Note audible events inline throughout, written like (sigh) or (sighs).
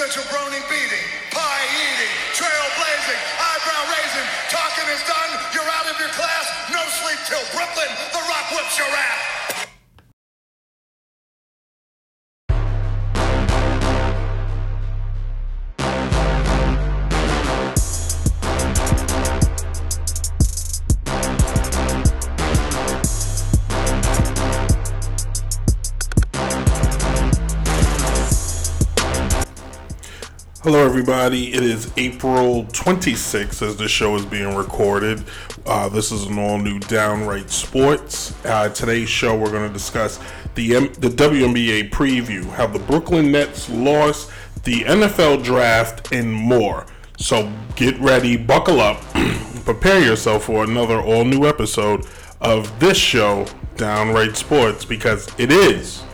the jabroni beating, pie eating, trail blazing, eyebrow raising, talking is done, you're out of your class, no sleep till Brooklyn, the rock whips your ass. Hello, everybody. It is April 26th as the show is being recorded. Uh, this is an all new Downright Sports. Uh, today's show, we're going to discuss the, M- the WNBA preview, how the Brooklyn Nets lost, the NFL draft, and more. So get ready, buckle up, (clears throat) prepare yourself for another all new episode of this show, Downright Sports, because it is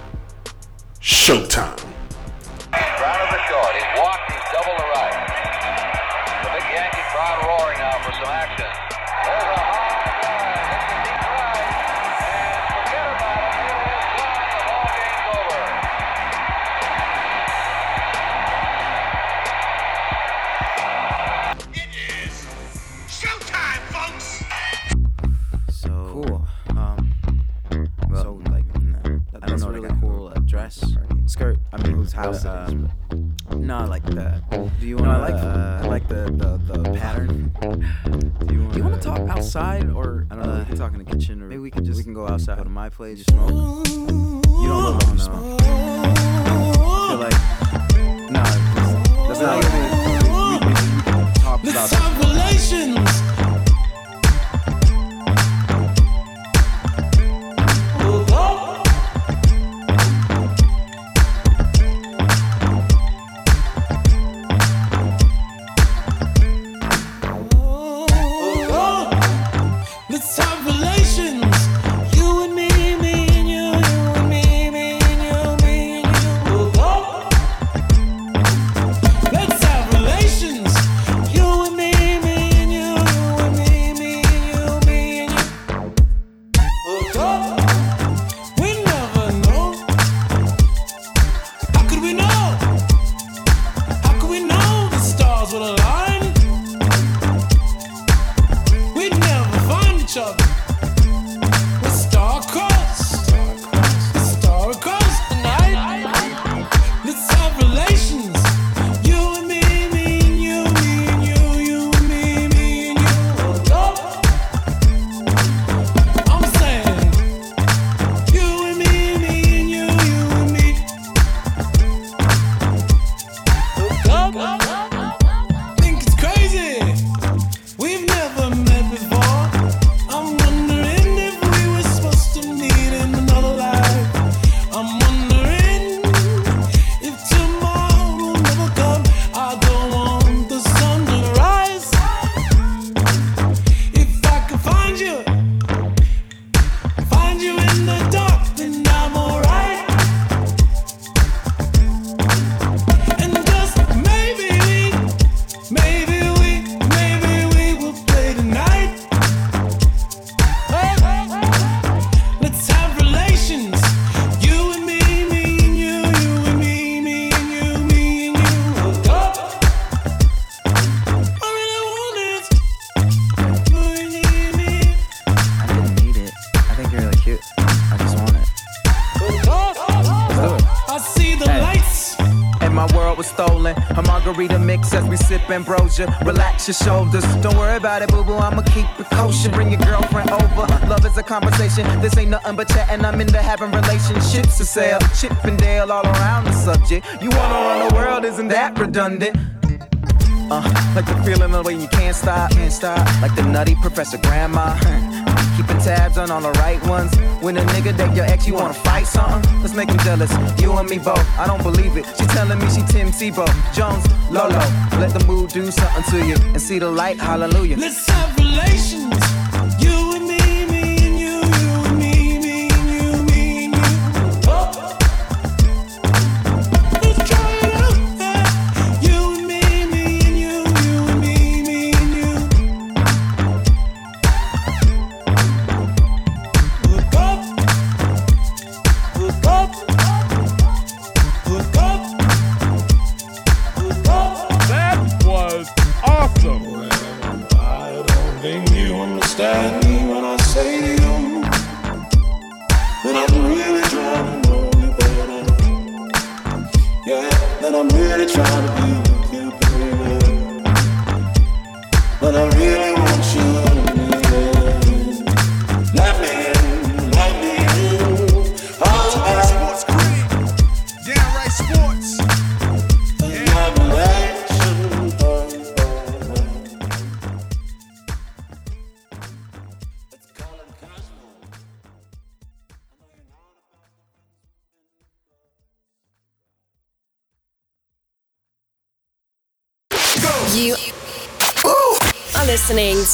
showtime. Mean, whose house it is? but- No, like the. Do you want? I like uh, I like the the, the pattern. Do you want to talk outside or I don't know? We can talk in the kitchen or maybe we can just we can go outside. Go to my place, just smoke. You don't live on smoke. I feel like no, that's not. We, we, we, we can talk about. Top relations. Ambrosia. Relax your shoulders, don't worry about it, boo boo. I'ma keep it kosher. Bring your girlfriend over. Love is a conversation. This ain't nothing but chat, and I'm into having relationships to sell. Chippendale all around the subject. You wanna run the world, isn't that redundant? Uh, like the feeling of way you can't stop, can't stop. Like the nutty Professor Grandma. (laughs) Keeping tabs on all the right ones. When a nigga date your ex, you wanna fight something? Let's make him jealous. You and me both. I don't believe it. She telling me she Tim Tebow. Jones, Lolo. Let the mood do something to you. And see the light, hallelujah. Let's have relations.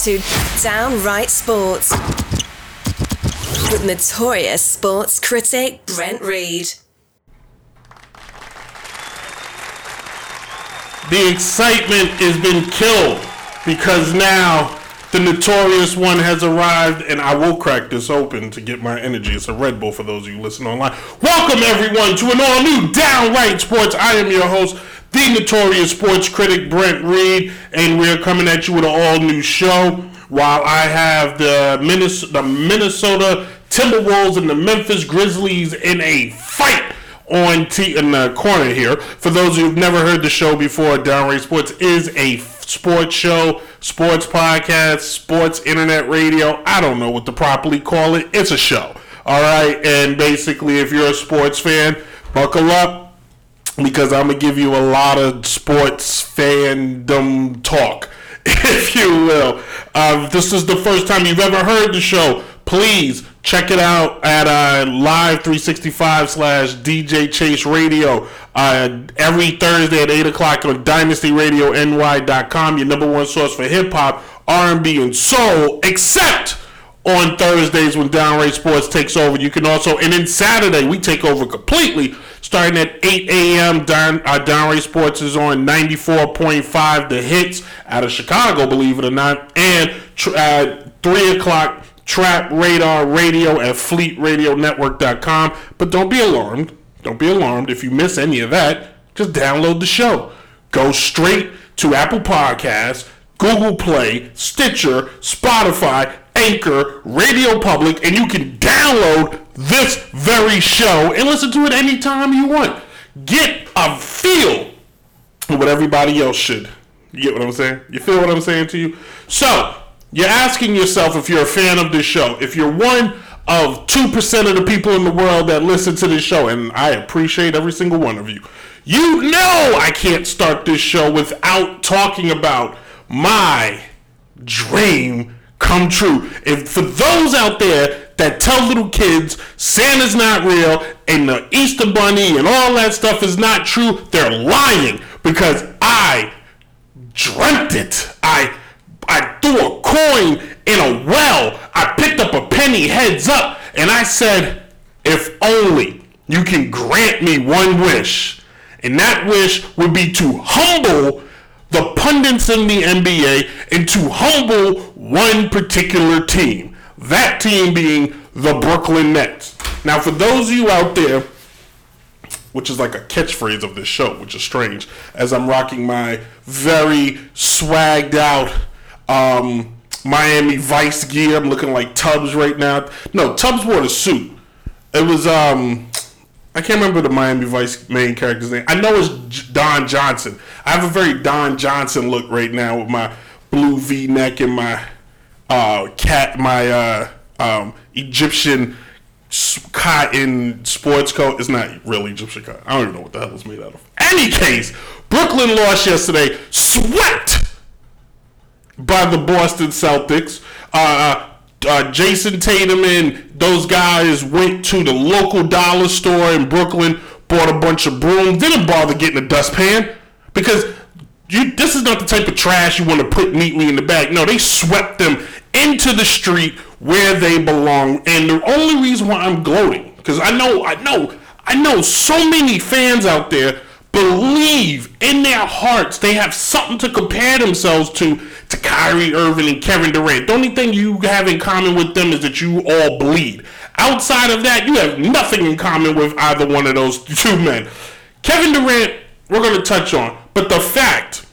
To Downright Sports with notorious sports critic Brent Reed. The excitement has been killed because now the notorious one has arrived, and I will crack this open to get my energy. It's a Red Bull for those of you listening online. Welcome everyone to an all new Downright Sports. I am your host, the notorious sports critic Brent Reed, and we're coming at you with an all new show. While I have the Minnesota, the Minnesota Timberwolves and the Memphis Grizzlies in a fight on T in the corner here. For those who've never heard the show before, Downright Sports is a sports show, sports podcast, sports internet radio. I don't know what to properly call it. It's a show. All right. And basically, if you're a sports fan, buckle up because I'm going to give you a lot of sports fandom talk, (laughs) if you will. Uh, if this is the first time you've ever heard the show, please check it out at uh, live 365 slash DJ Chase Radio uh, every Thursday at 8 o'clock on DynastyRadioNY.com, your number one source for hip hop, R&B, and soul, except on Thursdays when Downright Sports takes over. You can also, and then Saturday we take over completely, starting at 8 a.m. Down, uh, Sports is on 94.5, the hits out of Chicago, believe it or not, and tr- uh, 3 o'clock Trap Radar Radio at FleetRadioNetwork.com. But don't be alarmed. Don't be alarmed if you miss any of that. Just download the show. Go straight to Apple Podcasts, Google Play, Stitcher, Spotify, Anchor, Radio Public, and you can download this very show and listen to it anytime you want. Get a feel of what everybody else should. You get what I'm saying? You feel what I'm saying to you? So, you're asking yourself if you're a fan of this show, if you're one of 2% of the people in the world that listen to this show, and I appreciate every single one of you. You know I can't start this show without talking about my dream come true. If for those out there that tell little kids Santa's not real and the Easter Bunny and all that stuff is not true, they're lying because I dreamt it. I I threw a coin in a well. I picked up a penny heads up and I said, if only you can grant me one wish. And that wish would be to humble the pundits in the NBA and to humble one particular team. That team being the Brooklyn Nets. Now, for those of you out there, which is like a catchphrase of this show, which is strange, as I'm rocking my very swagged out um, Miami Vice gear. I'm looking like Tubbs right now. No, Tubbs wore the suit. It was um, I can't remember the Miami Vice main character's name. I know it's Don Johnson. I have a very Don Johnson look right now with my blue V neck and my uh, cat, my uh, um, Egyptian cotton sports coat. It's not really Egyptian cotton. I don't even know what the hell it's made out of. Any case, Brooklyn lost yesterday, swept by the Boston Celtics. Uh, uh, Jayson Tatum and those guys went to the local dollar store in Brooklyn, bought a bunch of brooms, didn't bother getting a dustpan because you. This is not the type of trash you want to put neatly in the bag. No, they swept them into the street where they belong. And the only reason why I'm gloating because I know, I know, I know so many fans out there believe in their hearts they have something to compare themselves to Kyrie Irving and Kevin Durant. The only thing you have in common with them is that you all bleed. Outside of that, you have nothing in common with either one of those two men. Kevin Durant, we're going to touch on, but the fact,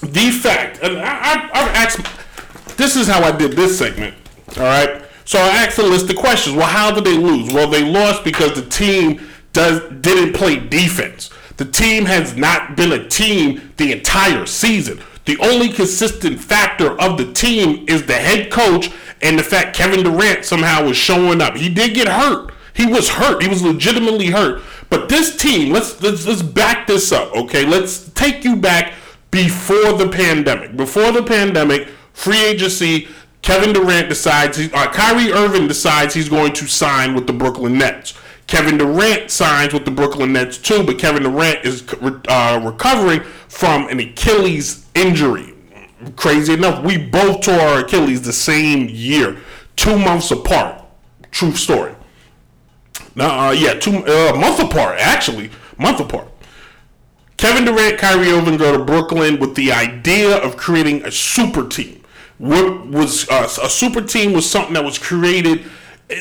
the fact, and I, I've asked, this is how I did this segment, all right? So I asked a list of questions. Well, how did they lose? Well, they lost because the team does didn't play defense. The team has not been a team the entire season. The only consistent factor of the team is the head coach and the fact Kevin Durant somehow was showing up. He did get hurt. He was hurt. He was legitimately hurt. But this team, let's let's let's back this up, okay? Let's take you back before the pandemic. Before the pandemic, free agency, Kevin Durant decides, he, uh, Kyrie Irving decides he's going to sign with the Brooklyn Nets. Kevin Durant signs with the Brooklyn Nets too, but Kevin Durant is uh, recovering from an Achilles injury. Crazy enough, we both tore our Achilles the same year, two months apart. True story. Now, uh, yeah, two uh, month apart actually, month apart. Kevin Durant, Kyrie Irving go to Brooklyn with the idea of creating a super team. What was uh, a super team was something that was created.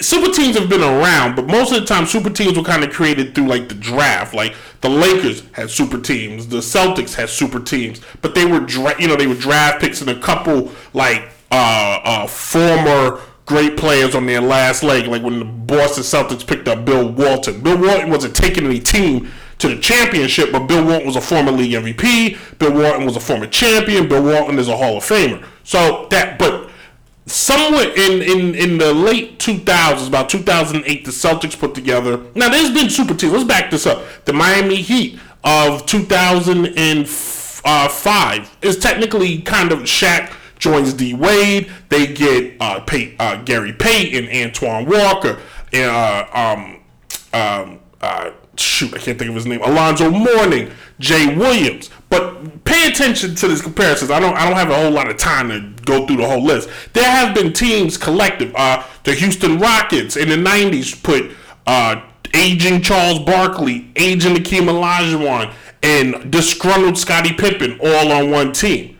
Super teams have been around, but most of the time, super teams were kind of created through like the draft. Like the Lakers had super teams, the Celtics had super teams, but they were dra- you know they were draft picks and a couple like uh, uh, former great players on their last leg. Like when the Boston Celtics picked up Bill Walton. Bill Walton wasn't taking any team to the championship, but Bill Walton was a former league MVP. Bill Walton was a former champion. Bill Walton is a Hall of Famer. So that, but somewhere in, in, in the late 2000s, about 2008, the Celtics put together. Now, there's been super teams. Let's back this up. The Miami Heat of 2005 is technically kind of Shaq joins D Wade. They get uh, Pay, uh, Gary Payton, Antoine Walker, and uh, um, um, uh, shoot, I can't think of his name. Alonzo Mourning, Jay Williams. But pay attention to these comparisons. I don't I don't have a whole lot of time to go through the whole list. There have been teams collective. Uh, the Houston Rockets in the '90s put uh, aging Charles Barkley, aging Akeem Olajuwon, and disgruntled Scottie Pippen all on one team.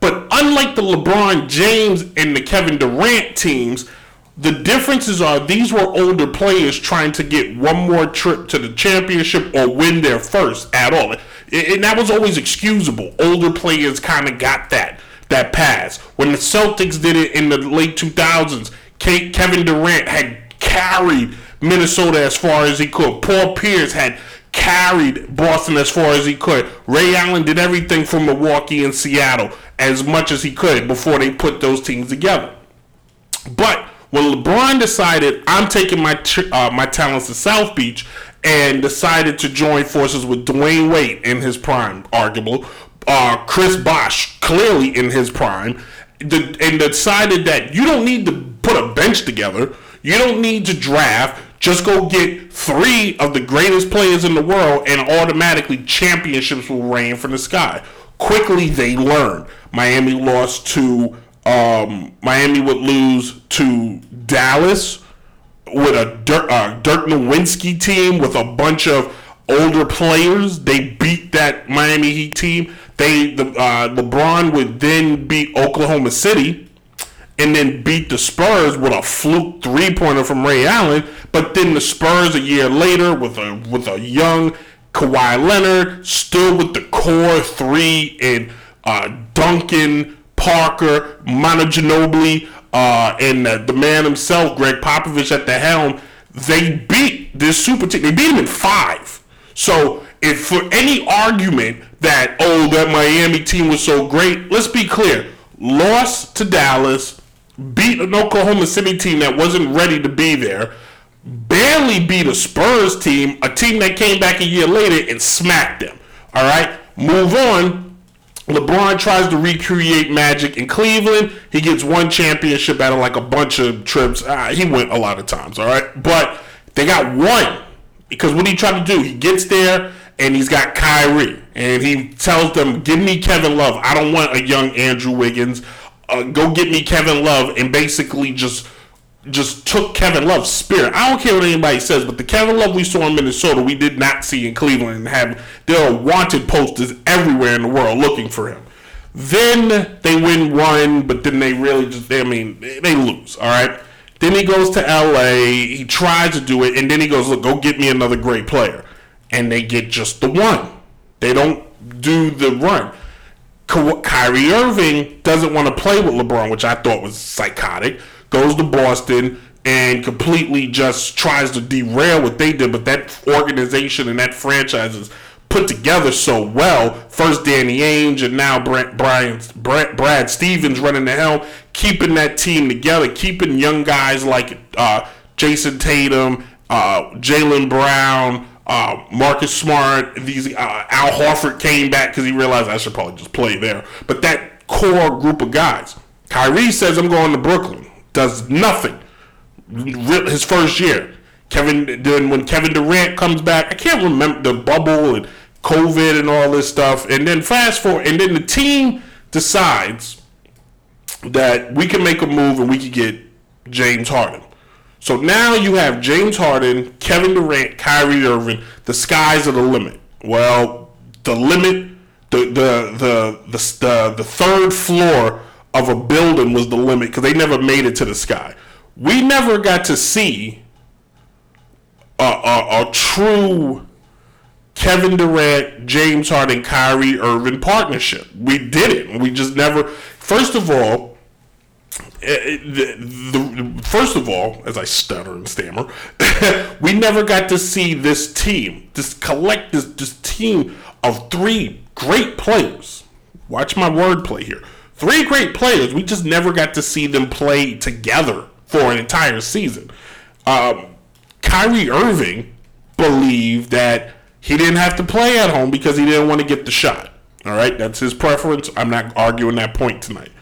But unlike the LeBron James and the Kevin Durant teams, the differences are these were older players trying to get one more trip to the championship or win their first at all. And that was always excusable. Older players kind of got that that pass. When the Celtics did it in the late 2000s, Kevin Durant had carried Minnesota as far as he could. Paul Pierce had carried Boston as far as he could. Ray Allen did everything from Milwaukee and Seattle as much as he could before they put those teams together. But when LeBron decided I'm taking my uh, my talents to South Beach and decided to join forces with Dwyane Wade in his prime, arguable, uh, Chris Bosh clearly in his prime, the, and decided that you don't need to put a bench together, you don't need to draft. Just go get three of the greatest players in the world, and automatically championships will rain from the sky. Quickly, they learned. Miami lost to um, Miami would lose to Dallas with a Dirk, uh, Dirk Nowitzki team with a bunch of older players. They beat that Miami Heat team. They the uh, LeBron would then beat Oklahoma City, and then beat the Spurs with a fluke three pointer from Ray Allen. But then the Spurs a year later with a with a young Kawhi Leonard, still with the core three and uh, Duncan. Parker, Manu Ginobili, uh, and uh, the man himself, Gregg Popovich, at the helm, they beat this super team. They beat him in five. So, if for any argument that oh that Miami team was so great, let's be clear: lost to Dallas, beat an Oklahoma City team that wasn't ready to be there, barely beat a Spurs team, a team that came back a year later and smacked them. All right, move on LeBron tries to recreate magic in Cleveland. He gets one championship out of like a bunch of trips. Uh, he went a lot of times, all right? But they got one because what he tried to do, he gets there and he's got Kyrie and he tells them, "Give me Kevin Love. I don't want a young Andrew Wiggins. Uh, go get me Kevin Love." And basically just just took Kevin Love's spirit. I don't care what anybody says, but the Kevin Love we saw in Minnesota, we did not see in Cleveland. And have there are wanted posters everywhere in the world looking for him. Then they win one, but then they really just, I mean, they lose. All right. Then he goes to LA. He tries to do it, and then he goes, "Look, go get me another great player," and they get just the one. They don't do the run. Kyrie Irving doesn't want to play with LeBron, which I thought was psychotic goes to Boston and completely just tries to derail what they did. But that organization and that franchise is put together so well. First Danny Ainge and now Brent, Brian, Brent, Brad Stevens running the helm, keeping that team together, keeping young guys like uh, Jayson Tatum, uh, Jaylen Brown, uh, Marcus Smart. These uh, Al Horford came back because he realized I should probably just play there. But that core group of guys. Kyrie says I'm going to Brooklyn. Does nothing. His first year. Kevin then when Kevin Durant comes back, I can't remember the bubble and COVID and all this stuff. And then fast forward, and then the team decides that we can make a move and we can get James Harden. So now you have James Harden, Kevin Durant, Kyrie Irving. The skies are the limit. Well, the limit, the the the the the, the third floor of a building was the limit because they never made it to the sky. We never got to see a, a, a true Kevin Durant, James Harden, Kyrie Irving partnership. We did it. We just never. First of all, eh, the, the, first of all, as I stutter and stammer, (laughs) we never got to see this team, this collect this, this team of three great players. Watch my wordplay here. Three great players. We just never got to see them play together for an entire season. Um, Kyrie Irving believed that he didn't have to play at home because he didn't want to get the shot. All right, that's his preference. I'm not arguing that point tonight.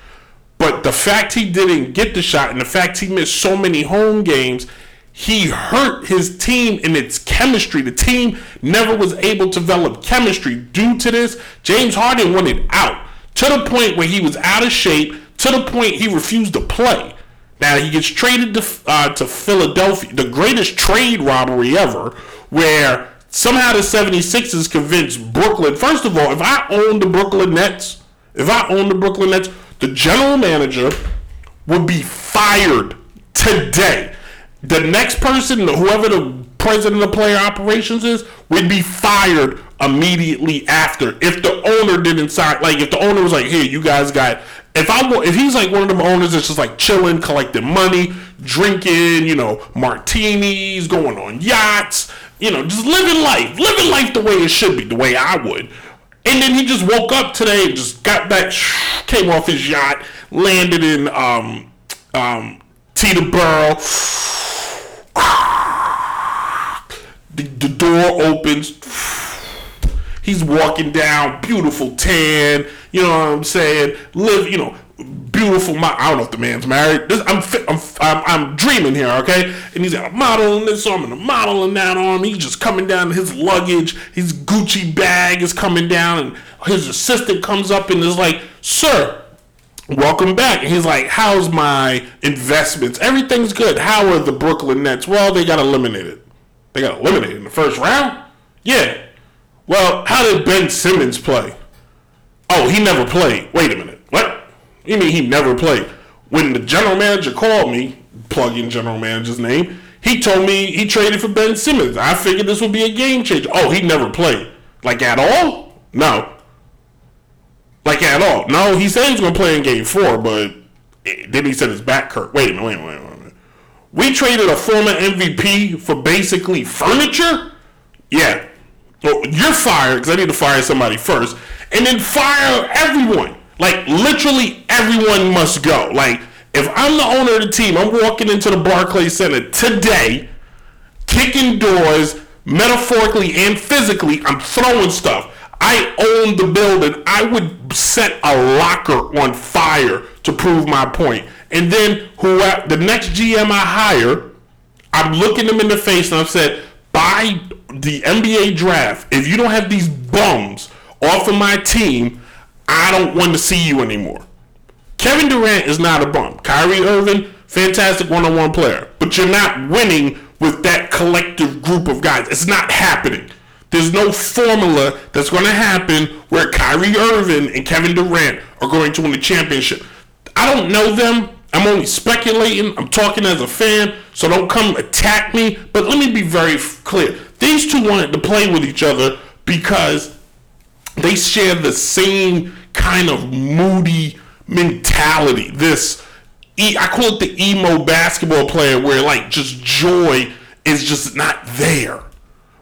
But the fact he didn't get the shot and the fact he missed so many home games, he hurt his team and its chemistry. The team never was able to develop chemistry due to this. James Harden wanted out to the point where he was out of shape, to the point he refused to play. Now he gets traded to uh, to Philadelphia, the greatest trade robbery ever, where somehow the 76ers convinced Brooklyn. First of all, if I owned the Brooklyn Nets, if I owned the Brooklyn Nets, the general manager would be fired today. The next person, whoever the president of player operations is, would be fired immediately after if the owner didn't sign. Like if the owner was like, "Here, you guys got." If I if he's like one of them owners that's just like chilling, collecting money, drinking, you know, martinis, going on yachts, you know, just living life, living life the way it should be, the way I would. And then he just woke up today and just got back, (sniffs) came off his yacht, landed in um, um, Teterboro. (sniffs) The, the door opens. (sniffs) He's walking down, beautiful tan. You know what I'm saying? Live, you know, beautiful. My, I don't know if the man's married. This, I'm, I'm, I'm, I'm dreaming here, okay? And he's got a model in this arm and a model in that arm. He's just coming down. His luggage, his Gucci bag is coming down, and his assistant comes up and is like, "Sir, welcome back." And he's like, "How's my investments? Everything's good. How are the Brooklyn Nets? Well, they got eliminated. They got eliminated in the first round. Yeah. Well, how did Ben Simmons play? Oh, he never played. Wait a minute. What? You mean he never played? When the general manager called me, plug in general manager's name, he told me he traded for Ben Simmons. I figured this would be a game changer. Oh, he never played. Like at all? No. Like at all. No, he said he's to play in game four, but then he said his back hurt. Wait a minute, wait a minute, wait a minute. We traded a former MVP for basically furniture? Yeah. Well, you're fired because I need to fire somebody first. And then fire everyone. Like, literally everyone must go. Like, if I'm the owner of the team, I'm walking into the Barclays Center today, kicking doors, metaphorically and physically, I'm throwing stuff. I own the building. I would set a locker on fire to prove my point. And then who the next GM I hire, I'm looking them in the face and I've said, by the NBA draft, if you don't have these bums off of my team, I don't want to see you anymore. Kevin Durant is not a bum. Kyrie Irving, fantastic one on one player. But you're not winning with that collective group of guys. It's not happening. There's no formula that's going to happen where Kyrie Irving and Kevin Durant are going to win the championship. I don't know them. I'm only speculating. I'm talking as a fan, so don't come attack me. But let me be very clear. These two wanted to play with each other because they share the same kind of moody mentality. This, I call it the emo basketball player where like just joy is just not there.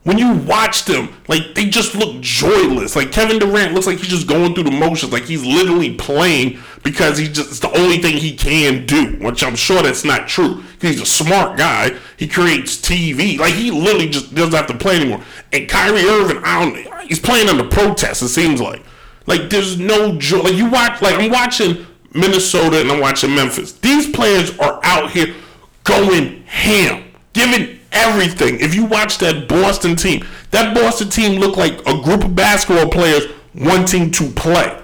When you watch them, like they just look joyless. Like Kevin Durant looks like he's just going through the motions, like he's literally playing because he just it's the only thing he can do. Which I'm sure that's not true. He's a smart guy. He creates TV. Like he literally just doesn't have to play anymore. And Kyrie Irving, I don't. He's playing under protest. It seems like. Like there's no joy. Like you watch. Like I'm watching Minnesota and I'm watching Memphis. These players are out here going ham, giving everything. If you watch that Boston team, that Boston team looked like a group of basketball players wanting to play.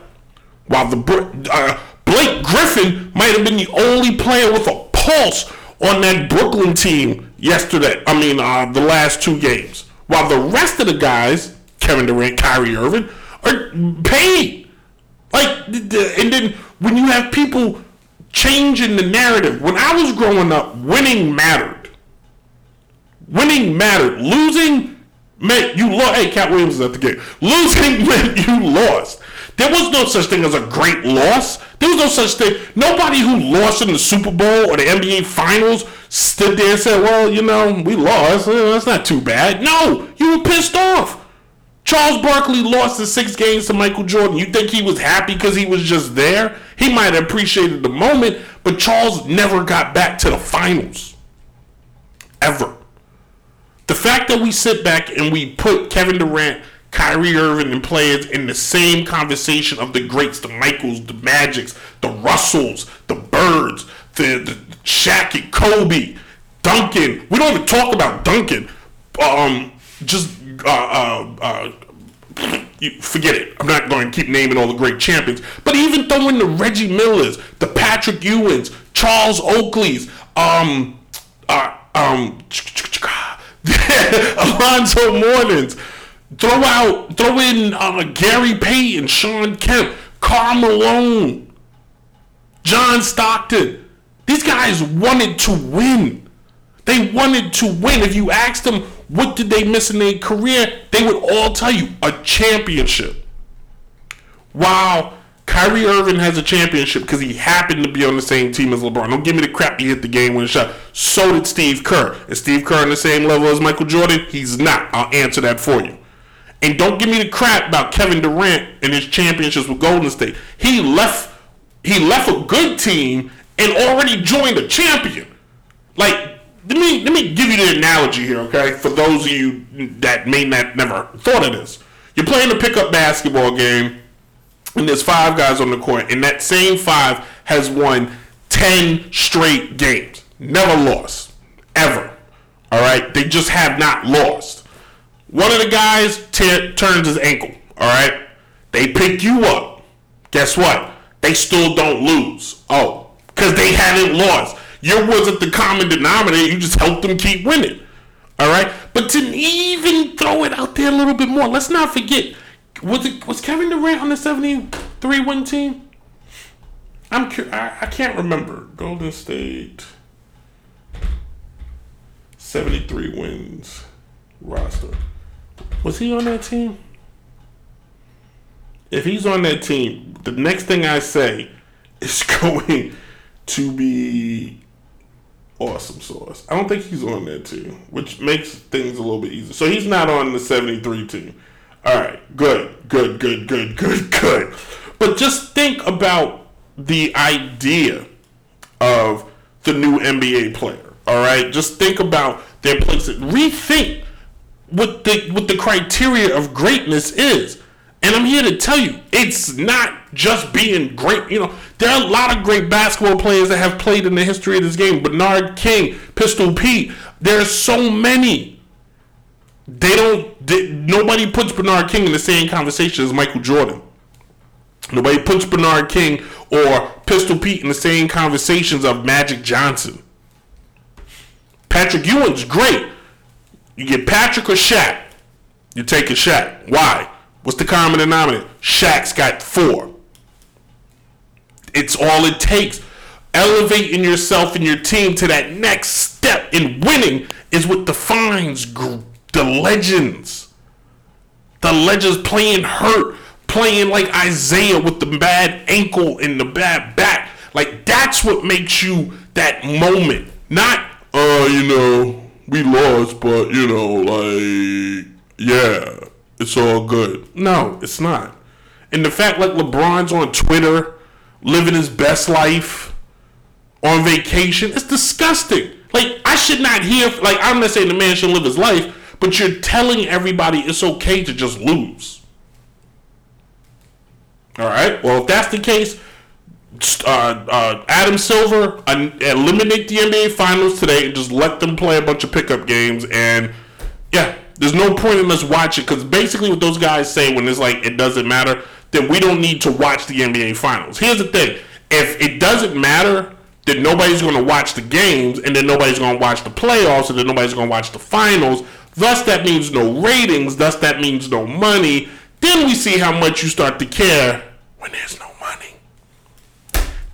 While the uh, Blake Griffin might have been the only player with a pulse on that Brooklyn team yesterday. I mean, uh, the last two games. While the rest of the guys, Kevin Durant, Kyrie Irving, are paid. Like, and then when you have people changing the narrative, when I was growing up, winning mattered. Winning mattered. Losing meant you lost. Hey, Katt Williams is at the game. Losing (laughs) meant you lost. There was no such thing as a great loss. There was no such thing. Nobody who lost in the Super Bowl or the NBA Finals stood there and said, "Well, you know, we lost. That's not too bad." No, you were pissed off. Charles Barkley lost the six games to Michael Jordan. You think he was happy because he was just there? He might have appreciated the moment, but Charles never got back to the finals. Ever. The fact that we sit back and we put Kevin Durant, Kyrie Irving, and players in the same conversation of the greats, the Michaels, the Magics, the Russells, the Birds, the, the Shaq and Kobe, Duncan. We don't even talk about Duncan. Um, just uh, uh, uh, forget it. I'm not going to keep naming all the great champions, but even throwing the Reggie Millers, the Patrick Ewings, Charles Oakleys, um, uh, um, (laughs) Alonzo Mournings. Throw out, throw in uh, Gary Payton, Shawn Kemp, Karl Malone, John Stockton. These guys wanted to win. They wanted to win. If you asked them what did they miss in their career, they would all tell you a championship. Wow. Kyrie Irving has a championship because he happened to be on the same team as LeBron. Don't give me the crap he hit the game winning shot. So did Steve Kerr. Is Steve Kerr on the same level as Michael Jordan? He's not. I'll answer that for you. And don't give me the crap about Kevin Durant and his championships with Golden State. He left he left a good team and already joined a champion. Like let me let me give you the analogy here, okay? For those of you that may not never thought of this. You're playing a pickup basketball game and there's five guys on the court, and that same five has won 10 straight games. Never lost. Ever. All right? They just have not lost. One of the guys t- turns his ankle. All right? They pick you up. Guess what? They still don't lose. Oh, because they haven't lost. Your wasn't the common denominator. You just helped them keep winning. All right? But to even throw it out there a little bit more, let's not forget was it was Kevin Durant on the seventy three win team? I'm I, I can't remember. Golden State seventy three wins roster. Was he on that team? If he's on that team, the next thing I say (laughs) is going to be awesome sauce. I don't think he's on that team, which makes things a little bit easier. So he's not on the 73 team. All right, good, good, good, good, good, good. But just think about the idea of the new NBA player. All right, just think about their place. Rethink what the what the criteria of greatness is. And I'm here to tell you, it's not just being great. You know, there are a lot of great basketball players that have played in the history of this game. Bernard King, Pistol Pete. There are so many they don't. They, nobody puts Bernard King in the same conversation as Michael Jordan. Nobody puts Bernard King or Pistol Pete in the same conversations of Magic Johnson. Patrick Ewing's great. You get Patrick or Shaq. You take a Shaq. Why? What's the common denominator? Shaq's got four. It's all it takes. Elevating yourself and your team to that next step in winning is what defines the legends. The legends playing hurt, playing like Isiah with the bad ankle and the bad back. Like that's what makes you that moment. Not, uh, you know, we lost, but you know, like yeah, it's all good. No, it's not. And the fact like LeBron's on Twitter living his best life on vacation, it's disgusting. Like I should not hear like I'm not saying the man should live his life, but you're telling everybody it's okay to just lose. All right. Well, if that's the case, uh, uh, Adam Silver uh, eliminate the NBA Finals today and just let them play a bunch of pickup games. And yeah, there's no point in us watching because basically what those guys say when it's like it doesn't matter, then we don't need to watch the NBA Finals. Here's the thing: if it doesn't matter, then nobody's going to watch the games, and then nobody's going to watch the playoffs, and then nobody's going to watch the finals. Thus, that means no ratings. Thus, that means no money. Then we see how much you start to care when there's no money.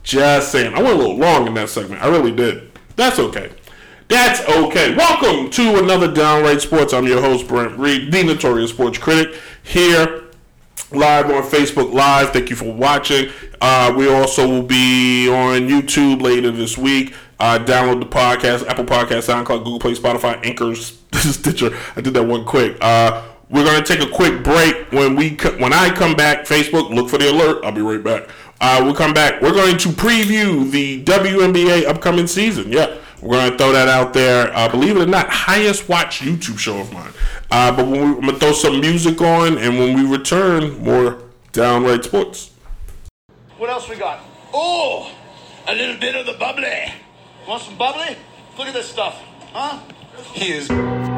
Just saying. I went a little long in that segment. I really did. That's okay. That's okay. Welcome to another Downright Sports. I'm your host, Brent Reed, the notorious sports critic, here live on Facebook Live. Thank you for watching. Uh, we also will be on YouTube later this week. Uh, download the podcast, Apple Podcast, SoundCloud, Google Play, Spotify, Anchors, Stitcher. I did that one quick. Uh, we're gonna take a quick break. When we when I come back, Facebook, look for the alert. I'll be right back. Uh, we'll come back. We're going to preview the WNBA upcoming season. Yeah, we're going to throw that out there. Uh, believe it or not, highest watched YouTube show of mine. Uh, but we, I'm gonna throw some music on, and when we return, more downright sports. What else we got? Oh, a little bit of the bubbly. Want some bubbly? Look at this stuff, huh? Here's. Praise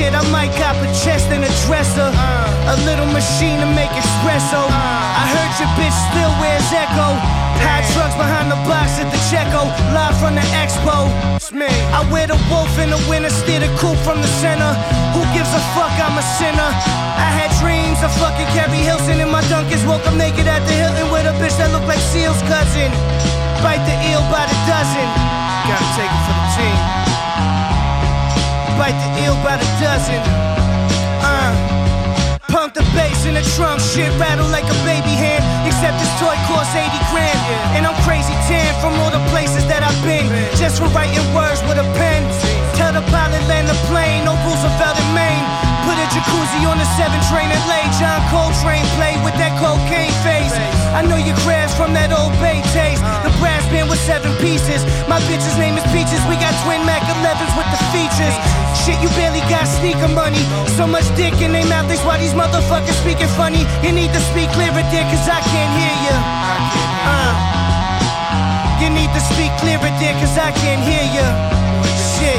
Shit, I might cop a chest and a dresser. A little machine to make espresso. I heard your bitch still wears Echo. High trucks behind the box at the Checo, live from the expo. It's me. I wear the wolf in the winter, steer the coupe from the center. Who gives a fuck? I'm a sinner. I had dreams of fucking Keri Hilson in my Dunkins. Woke up naked at the Hilton with a bitch that looked like Seal's cousin. Bite the eel by the dozen. Gotta take it for the team. Bite the eel by the dozen. Uh. Pump the bass in the trunk, shit rattle like a baby hand. Except this toy costs 80 grand. And I'm crazy tan from all the places that I've been. Just for writing words with a pen. Tell the pilot land plane, no Roosevelt in Maine. Put a jacuzzi on the 7 train and lay John Coltrane play with that cocaine face. I know you crashed from that old bay taste. The brass band with seven pieces. My bitch's name is Peaches. We got twin Mac 11s with the features. Shit, you barely got sneaker money. So much dick in their mouth, that's why these motherfuckers speaking funny. You need to speak clearer, dear, cause I can't hear you. Uh. You need to speak clearer, dear, cause I can't hear you. Shit.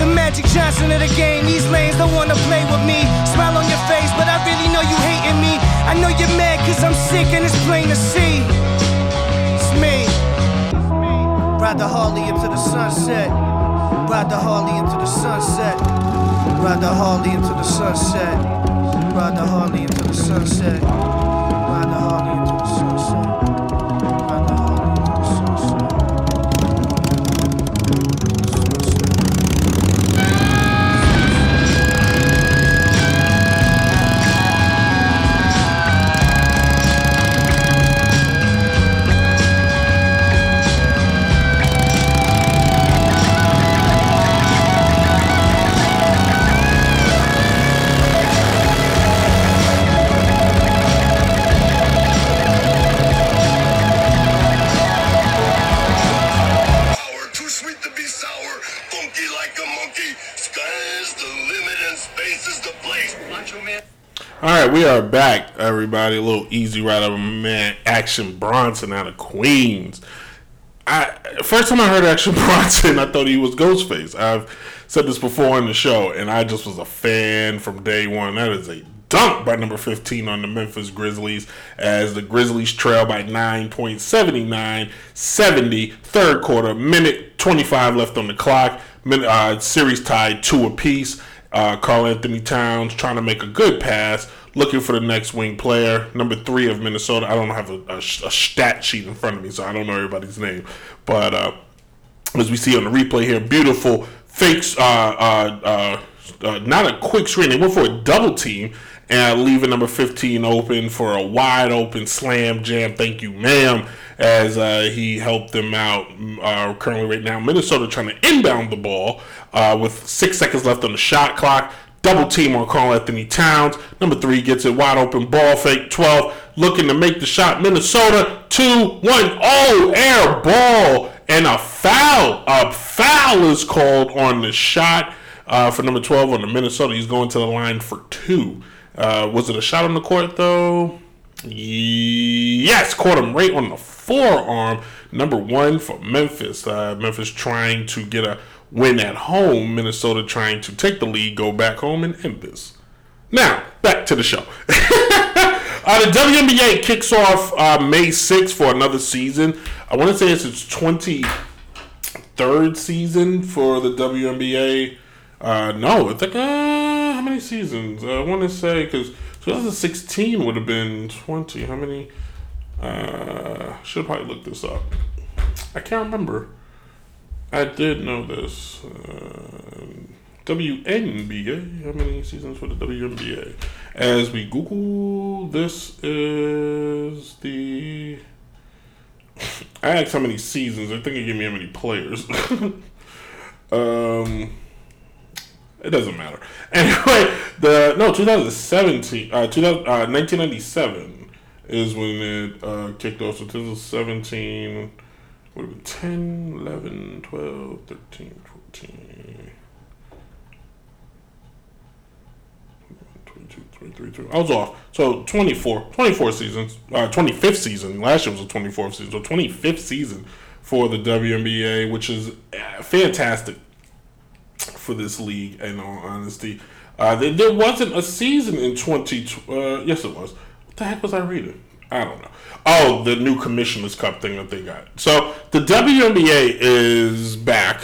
The Magic Johnson of the game, these lanes don't wanna play with me. Smile on your face, but I really know you hating me. I know you're mad cause I'm sick and it's plain to see. It's me. Ride the Harley into the sunset. Ride the Harley into the sunset. Ride the Harley into the sunset. Ride the Harley into the sunset. Right, we are back, everybody. A little easy ride of man, Action Bronson out of Queens. I first time I heard Action (laughs) Bronson, I thought he was Ghostface. I've said this before on the show, and I just was a fan from day one. That is a dunk by number 15 on the Memphis Grizzlies as the Grizzlies trail by 9.79 70 third quarter minute 25 left on the clock Min- uh, series tied two apiece uh, Karl-Anthony Towns trying to make a good pass looking for the next wing player number three of Minnesota I don't have a, a, a stat sheet in front of me so I don't know everybody's name but uh, as we see on the replay here, beautiful fakes. Uh, uh, uh, uh, not a quick screen. They went for a double team and leaving number 15 open for a wide open slam jam. Thank you, ma'am. As uh, he helped them out. Uh, currently, right now, Minnesota trying to inbound the ball uh, with six seconds left on the shot clock. Double team on Karl-Anthony Towns. Number three gets it wide open ball fake. 12 looking to make the shot. Minnesota 2 1. Oh, air ball and a foul. A foul is called on the shot uh, for number 12 on the Minnesota. He's going to the line for two. Uh, was it a shot on the court though? Yes, caught him right on the forearm. Number one for Memphis. Uh, Memphis trying to get a win at home. Minnesota trying to take the lead, go back home, and end this. Now, back to the show. (laughs) uh, the WNBA kicks off uh, May 6th for another season. I want to say it's its 23rd season for the WNBA. Uh, no, I think, uh, how many seasons? I want to say, because 2016 would have been 20. How many? Uh, should probably look this up. I can't remember. I did know this. Uh, WNBA. How many seasons for the WNBA? As we Google, this is the. (laughs) I asked how many seasons. I think it gave me how many players. (laughs) um, it doesn't matter. (laughs) Anyway, the no 2017, uh, 2000, uh 1997 is when it uh, kicked off. So 2017 would have been 10, 11, 12, 13, 14. 22, 23, 23. I was off. So 24, 24 seasons. Uh, 25th season. Last year was the 24th season. So 25th season for the WNBA, which is uh, fantastic for this league, in all honesty. Uh, there, there wasn't a season in 20. Uh, yes, it was. What the heck was I reading? I don't know. Oh, the new Commissioner's Cup thing that they got. So the WNBA is back.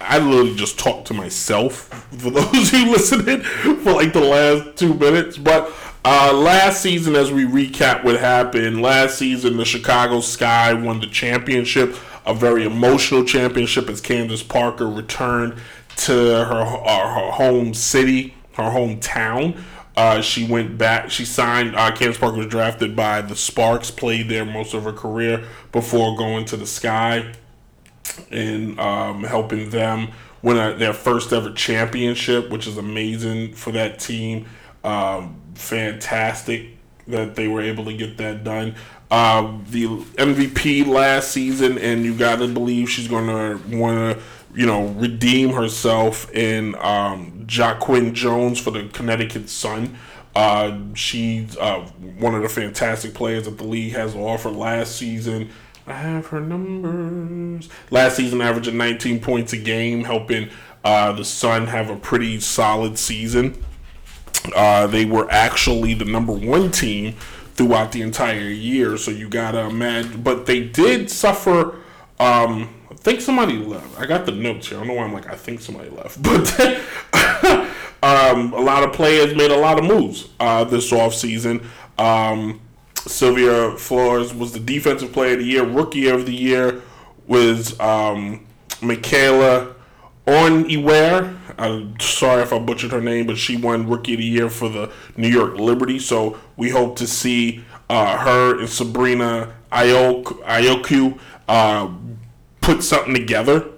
I literally just talked to myself for those (laughs) who listening for like the last two minutes. But uh, last season, as we recap what happened, last season the Chicago Sky won the championship, a very emotional championship as Candace Parker returned to her uh, her home city, her hometown. Uh, she went back. She signed. Uh, Candace Parker was drafted by the Sparks. Played there most of her career before going to the Sky and um, helping them win a, their first ever championship, which is amazing for that team. Um, fantastic that they were able to get that done. Uh, the MVP last season, and you got to believe she's going to want to, you know, redeem herself in um, Jonquel Jones for the Connecticut Sun. Uh, she's uh, one of the fantastic players that the league has to offer last season. I have her numbers. Last season, averaging 19 points a game, helping uh, the Sun have a pretty solid season. Uh, they were actually the number one team throughout the entire year, so you gotta imagine. But they did suffer. Um, I think somebody left. I got the notes here. I don't know why I'm like I think somebody left, (laughs) but (laughs) um, a lot of players made a lot of moves uh, this offseason. Um, Sylvia Fowles was the defensive player of the year. Rookie of the year was um, Michaela Onwuere. I'm sorry if I butchered her name, but she won Rookie of the Year for the New York Liberty. So we hope to see uh, her and Sabrina Ayoku uh, put something together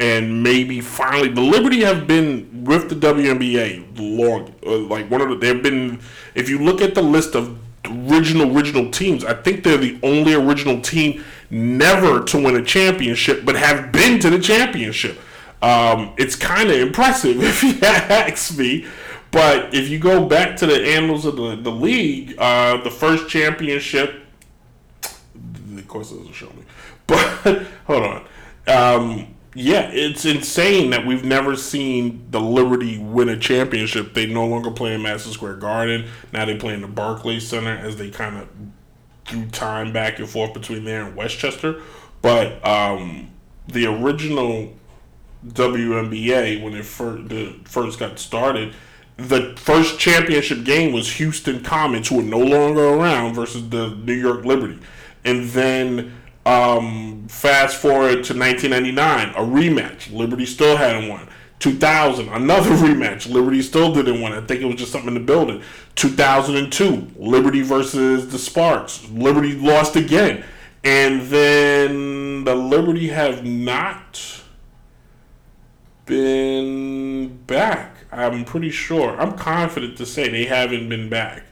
and maybe finally the Liberty have been with the WNBA long uh, like one of the they've been if you look at the list of original original teams I think they're the only original team never to win a championship but have been to the championship. Um, it's kind of impressive (laughs) if you ask me. But if you go back to the annals of the, the league uh, the first championship of course it doesn't show me. (laughs) But hold on um, yeah, it's insane that we've never seen the Liberty win a championship. They no longer play in Madison Square Garden. Now they play in the Barclays Center as they kind of threw time back and forth between there and Westchester. But um, the original WNBA, when it first, the first got started, the first championship game was Houston Comets, who are no longer around, versus the New York Liberty. And then um, fast forward to 1999, a rematch. Liberty still hadn't won. 2000, another (laughs) rematch. Liberty still didn't win. I think it was just something in the building. 2002, Liberty versus the Sparks. Liberty lost again. And then the Liberty have not been back. I'm pretty sure. I'm confident to say they haven't been back.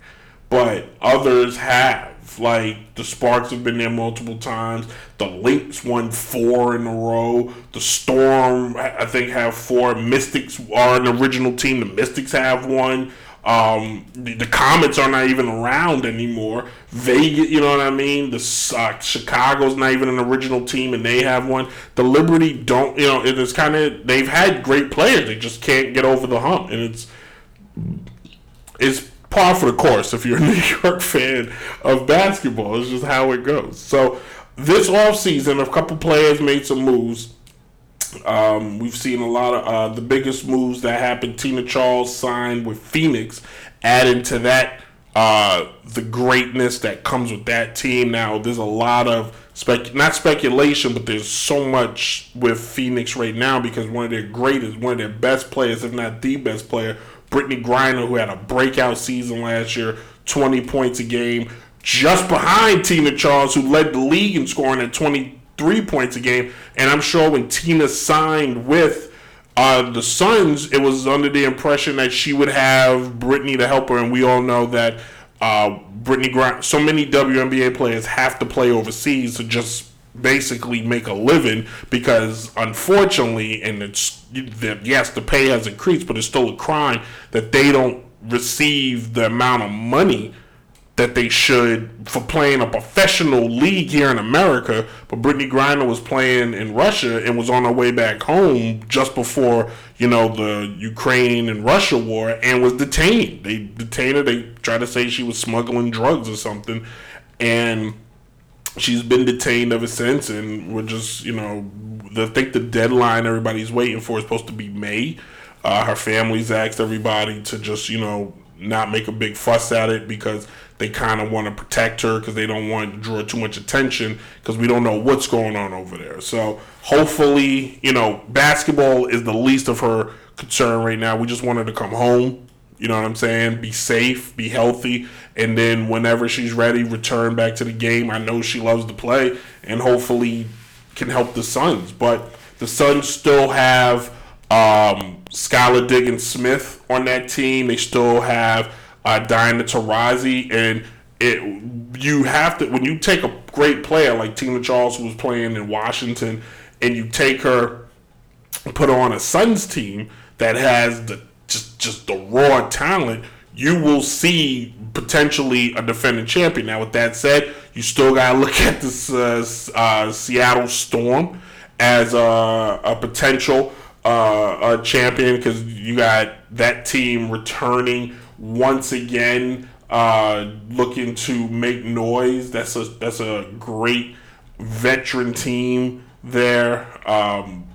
But others have. Like the Sparks have been there multiple times. The Lynx won four in a row. The Storm, I think, have four. Mystics are an original team. The Mystics have one. Um, the, the Comets are not even around anymore. Vegas, you know what I mean? The uh, Chicago's not even an original team, and they have one. The Liberty don't, you know, it's kind of they've had great players. They just can't get over the hump, and it's it's par for the course if you're a (laughs) New York fan of basketball. It's just how it goes. So this offseason, a couple players made some moves. Um, we've seen a lot of uh, the biggest moves that happened. Tina Charles signed with Phoenix, adding to that uh, the greatness that comes with that team. Now, there's a lot of spec not speculation, but there's so much with Phoenix right now because one of their greatest, one of their best players, if not the best player, Brittney Griner, who had a breakout season last year, 20 points a game, just behind Tina Charles, who led the league in scoring at 23 points a game. And I'm sure when Tina signed with uh, the Suns, it was under the impression that she would have Brittney to help her. And we all know that uh, Brittney Griner, so many WNBA players have to play overseas to just basically make a living because unfortunately and it's yes the pay has increased but it's still a crime that they don't receive the amount of money that they should for playing a professional league here in America. But Brittney Griner was playing in Russia and was on her way back home just before, you know, the Ukraine and Russia war and was detained. They detained her. They tried to say she was smuggling drugs or something. And she's been detained ever since, and we're just you know, the, I think the deadline everybody's waiting for is supposed to be May. Uh, her family's asked everybody to just you know not make a big fuss at it because they kind of want to protect her because they don't want to draw too much attention because we don't know what's going on over there. So hopefully, you know, basketball is the least of her concern right now. We just want her to come home you know what I'm saying? Be safe, be healthy, and then whenever she's ready, return back to the game. I know she loves to play, and hopefully can help the Suns. But the Suns still have um, Skylar Diggins Smith on that team. They still have uh, Diana Taurasi, and it you have to when you take a great player like Tina Charles, who was playing in Washington, and you take her, put her on a Suns team that has the just just the raw talent, you will see potentially a defending champion. Now, with that said, you still gotta look at this uh, uh, Seattle Storm as a, a potential uh, a champion because you got that team returning once again, uh, looking to make noise. That's a that's a great veteran team there, um,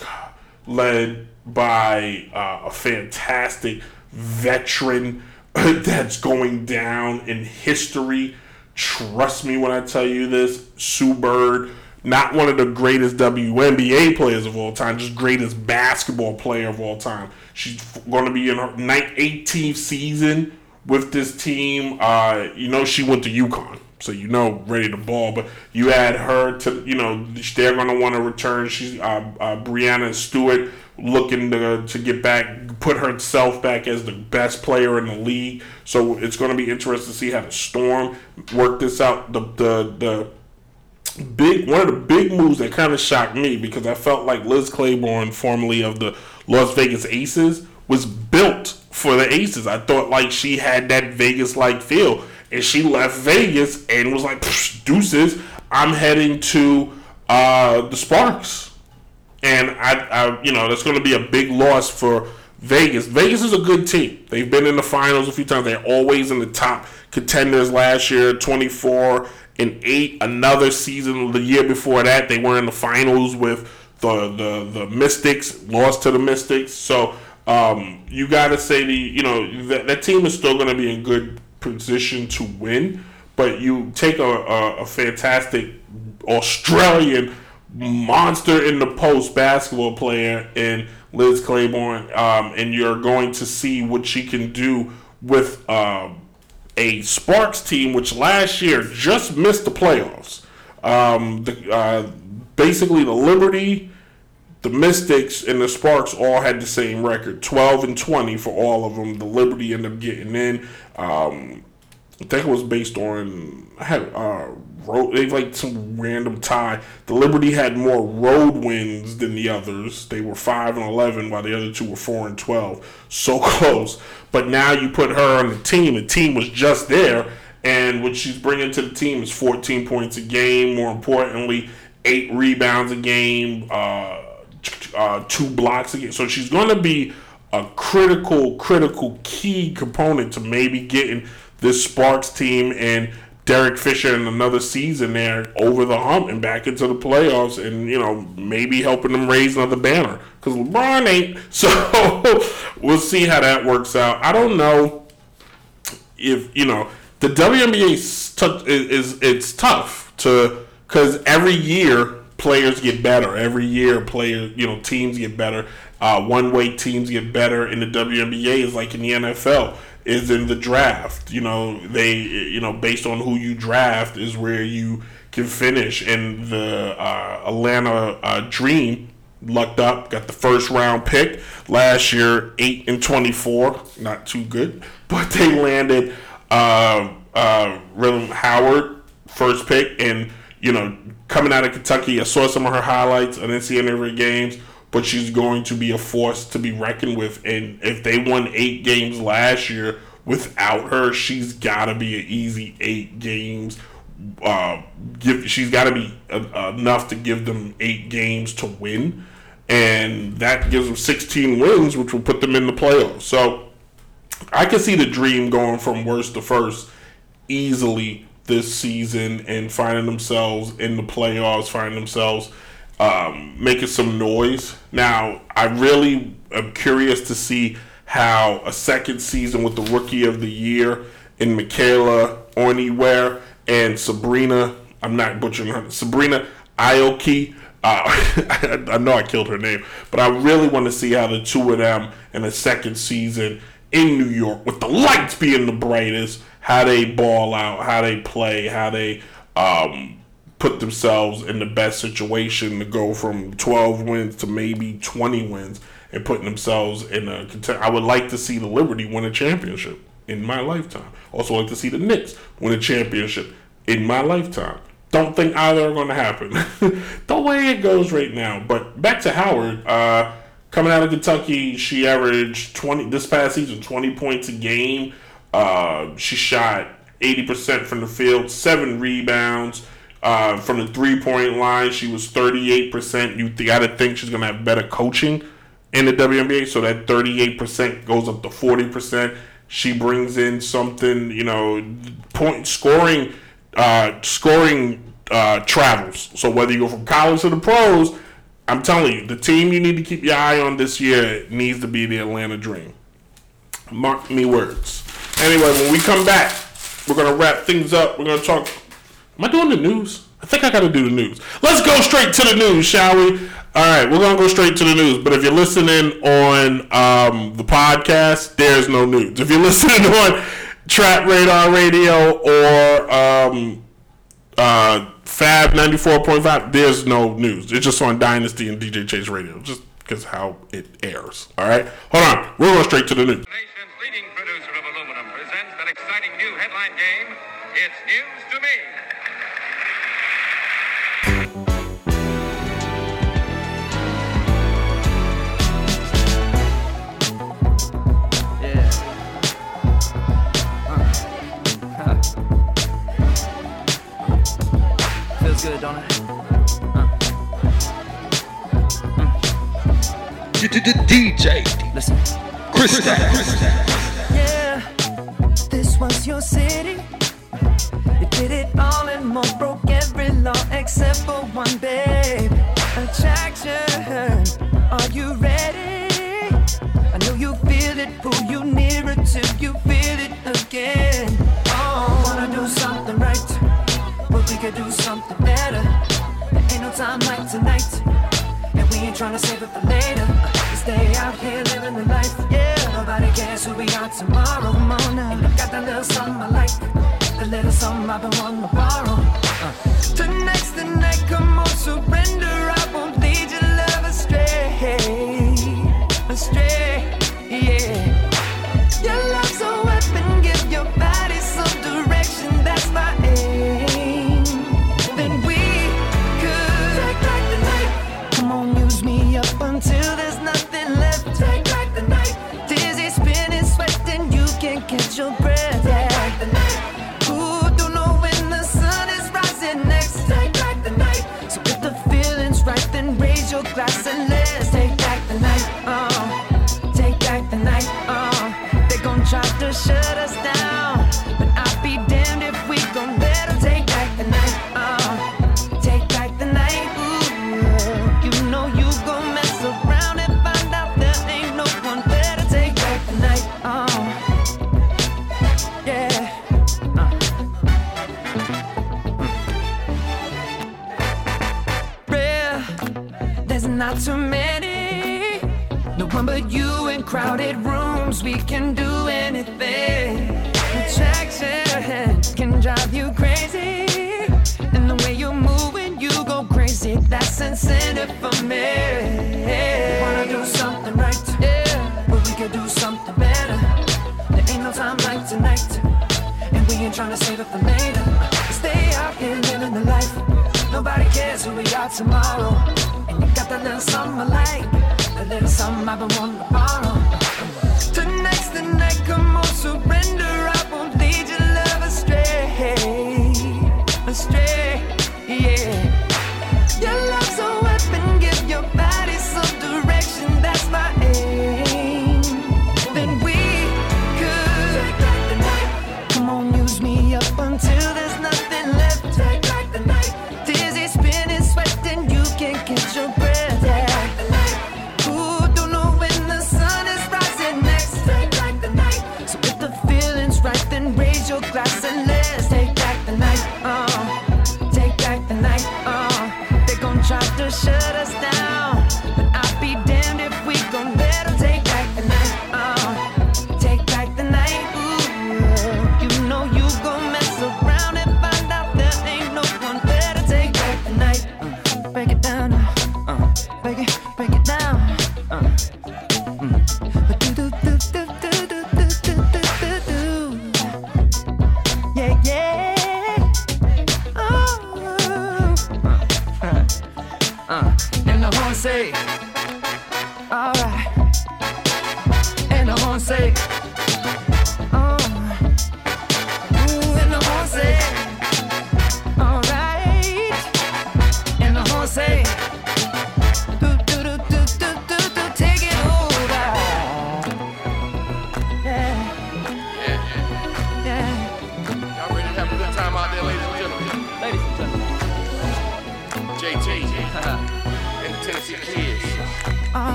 (tsk) led by uh, a fantastic veteran (clears throat) that's going down in history. Trust me when I tell you this. Sue Bird, not one of the greatest WNBA players of all time, just greatest basketball player of all time. She's going to be in her 18th season with this team. Uh, you know, she went to UConn, so you know, ready to ball. But you add her to, you know, they're going to want to return. She's uh, uh, Breanna Stewart looking to, to get back, put herself back as the best player in the league. So it's going to be interesting to see how the Storm work this out. The the the big one of the big moves that kind of shocked me because I felt like Liz Cambage, formerly of the Las Vegas Aces, was built for the Aces. I thought like she had that Vegas like feel, and she left Vegas and was like, "Deuces, I'm heading to uh, the Sparks." and I, I you know, that's going to be a big loss for Vegas. Vegas is a good team. They've been in the finals a few times. They're always in the top contenders. Last year, twenty four and eight. Another season, the year before that, they were in the finals with the the the Mystics. Lost to the Mystics. So um, you got to say the you know that that team is still going to be in good position to win. But you take a, a, a fantastic Australian monster in the post basketball player in Liz Cambage, um, and you're going to see what she can do with um, a Sparks team, which last year just missed the playoffs. Um, the, uh, basically, the Liberty, the Mystics, and the Sparks all had the same record 12 and 20 for all of them. The Liberty ended up getting in. Um, I think it was based on I had uh road they like some random tie. The Liberty had more road wins than the others. They were five and eleven while the other two were four and twelve. So (laughs) close. But now you put her on the team. The team was just there, and what she's bringing to the team is fourteen points a game. More importantly, eight rebounds a game, uh, uh, two blocks again. So she's going to be a critical, critical key component to maybe getting this Sparks team and Derek Fisher in another season there over the hump and back into the playoffs and, you know, maybe helping them raise another banner. Because LeBron ain't. (laughs) So we'll see how that works out. I don't know if, you know, the WNBA is, is it's tough to, because every year players get better. Every year players, you know, teams get better. Uh, one way teams get better in the WNBA is like in the NFL is in the draft. You know, they you know based on who you draft is where you can finish. And the uh, Atlanta uh, Dream lucked up, got the first round pick last year, eight and twenty four, not too good, (laughs) but they landed uh, uh, Rhyne Howard first pick, and you know coming out of Kentucky, I saw some of her highlights. I didn't see any of her games but she's going to be a force to be reckoned with. And if they won eight games last year without her, she's got to be an easy eight games. Uh, give she's got to be uh, enough to give them eight games to win, and that gives them 16 wins, which will put them in the playoffs. So I can see the dream going from worst to first easily this season and finding themselves in the playoffs, finding themselves um, making some noise. Now, I really am curious to see how a second season with the Rookie of the Year in Michaela Onyenwere and Sabrina, I'm not butchering her, Sabrina Ioki. Uh, (laughs) I know I killed her name, but I really want to see how the two of them in a second season in New York, with the lights being the brightest, how they ball out, how they play, how they um, put themselves in the best situation to go from 12 wins to maybe 20 wins and putting themselves in a I would like to see the Liberty win a championship in my lifetime. Also like to see the Knicks win a championship in my lifetime. Don't think either are going to happen. (laughs) the way it goes right now. But back to Howard. Uh, coming out of Kentucky, she averaged 20 this past season 20 points a game. Uh, she shot 80% from the field, seven rebounds. Uh, from the three point line, she was 38%. You got to think she's going to have better coaching in the WNBA, so that 38% goes up to 40%. She brings in something, you know, point scoring, uh, scoring uh, travels. So whether you go from college to the pros, I'm telling you, the team you need to keep your eye on this year needs to be the Atlanta Dream. Mark me words. Anyway, when we come back, we're gonna wrap things up. We're gonna talk. Am I doing the news? I think I gotta do the news. Let's go straight to the news, shall we? All right, we're gonna go straight to the news. But if you're listening on um, the podcast, there's no news. If you're (laughs) listening on Trap Radar Radio or um, uh, Fab ninety four point five, there's no news. It's just on Dynasty and DJ Chase Radio, just because how it airs. All right, hold on. We're going straight to the news. It's news to me. good, don't it? Huh. Mm. DJ. Listen. Chris. Yeah. This was your city animal broke every law except for one, babe. Attraction, are you ready? I know you feel it, pull you nearer till you feel it again. Oh, wanna do something right, but we could do something better. There ain't no time like tonight, and we ain't trying to save it for later. Stay out here living the life, yeah. Nobody cares who we are tomorrow morning. And I got that little something I like a little something I've been wanting to borrow. Uh. Tonight's the night, come on, surrender. I won't lead your love astray, astray.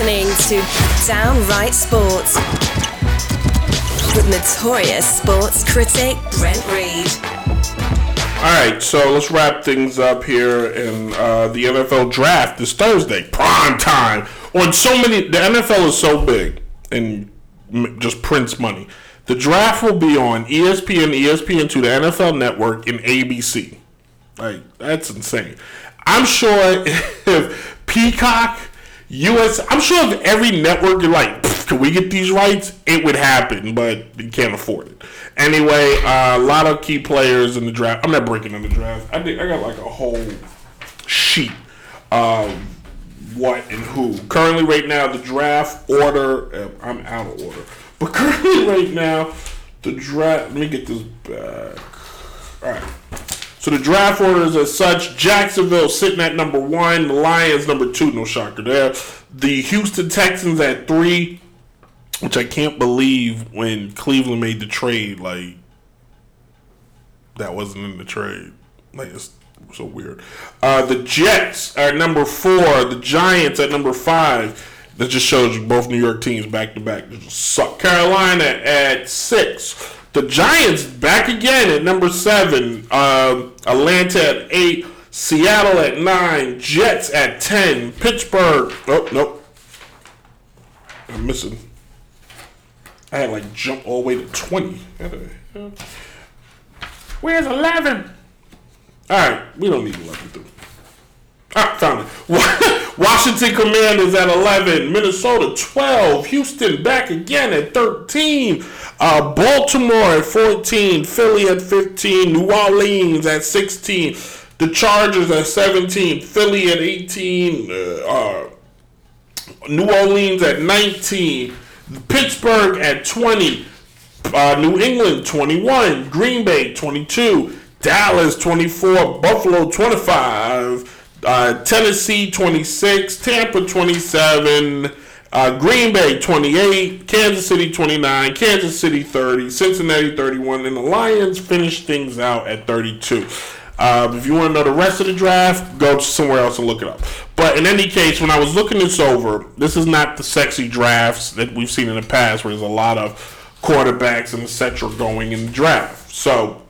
Listening to Downright Sports with notorious sports critic Brent Reed. All right, so let's wrap things up here. In uh, the NFL draft this Thursday, prime time. On so many, the NFL is so big and just prints money. The draft will be on ESPN, ESPN2, the NFL Network, and ABC. Like that's insane. I'm sure (laughs) if Peacock, US, I'm sure if every network you're like, "Pff, can we get these rights? It would happen, but you can't afford it. Anyway, uh, a lot of key players in the draft. I'm not breaking in the draft. I think I got like a whole sheet of what and who. Currently, right now, the draft order. Uh, I'm out of order, but (laughs) currently, right now, the draft. Let me get this back. All right. So the draft orders as such: Jacksonville sitting at number one, the Lions number two. No shocker there. The Houston Texans at three, which I can't believe when Cleveland made the trade. Like that wasn't in the trade. Like it's so weird. Uh, the Jets are number four. The Giants at number five. That just shows you both New York teams back to back. Suck. Carolina at six. The Giants back again at number seven. Um, Atlanta at eight. Seattle at nine. Jets at ten. Pittsburgh. Oh nope. I'm missing. I had like jump all the way to twenty. Where's eleven? All right, we don't need eleven through. Ah, found it. Washington Commanders at 11. Minnesota 12. Houston back again at 13. Uh, Baltimore at 14. Philly at 15. New Orleans at 16. The Chargers at 17. Philly at 18. Uh, uh, New Orleans at 19. Pittsburgh at 20. Uh, New England 21. Green Bay 22. Dallas 24. Buffalo 25. Uh, Tennessee 26, Tampa 27, uh, Green Bay 28, Kansas City 29, Kansas City 30, Cincinnati 31, and the Lions finish things out at 32. Um, if you want to know the rest of the draft, go somewhere else and look it up. But in any case, when I was looking this over, this is not the sexy drafts that we've seen in the past, where there's a lot of quarterbacks and etc. going in the draft. So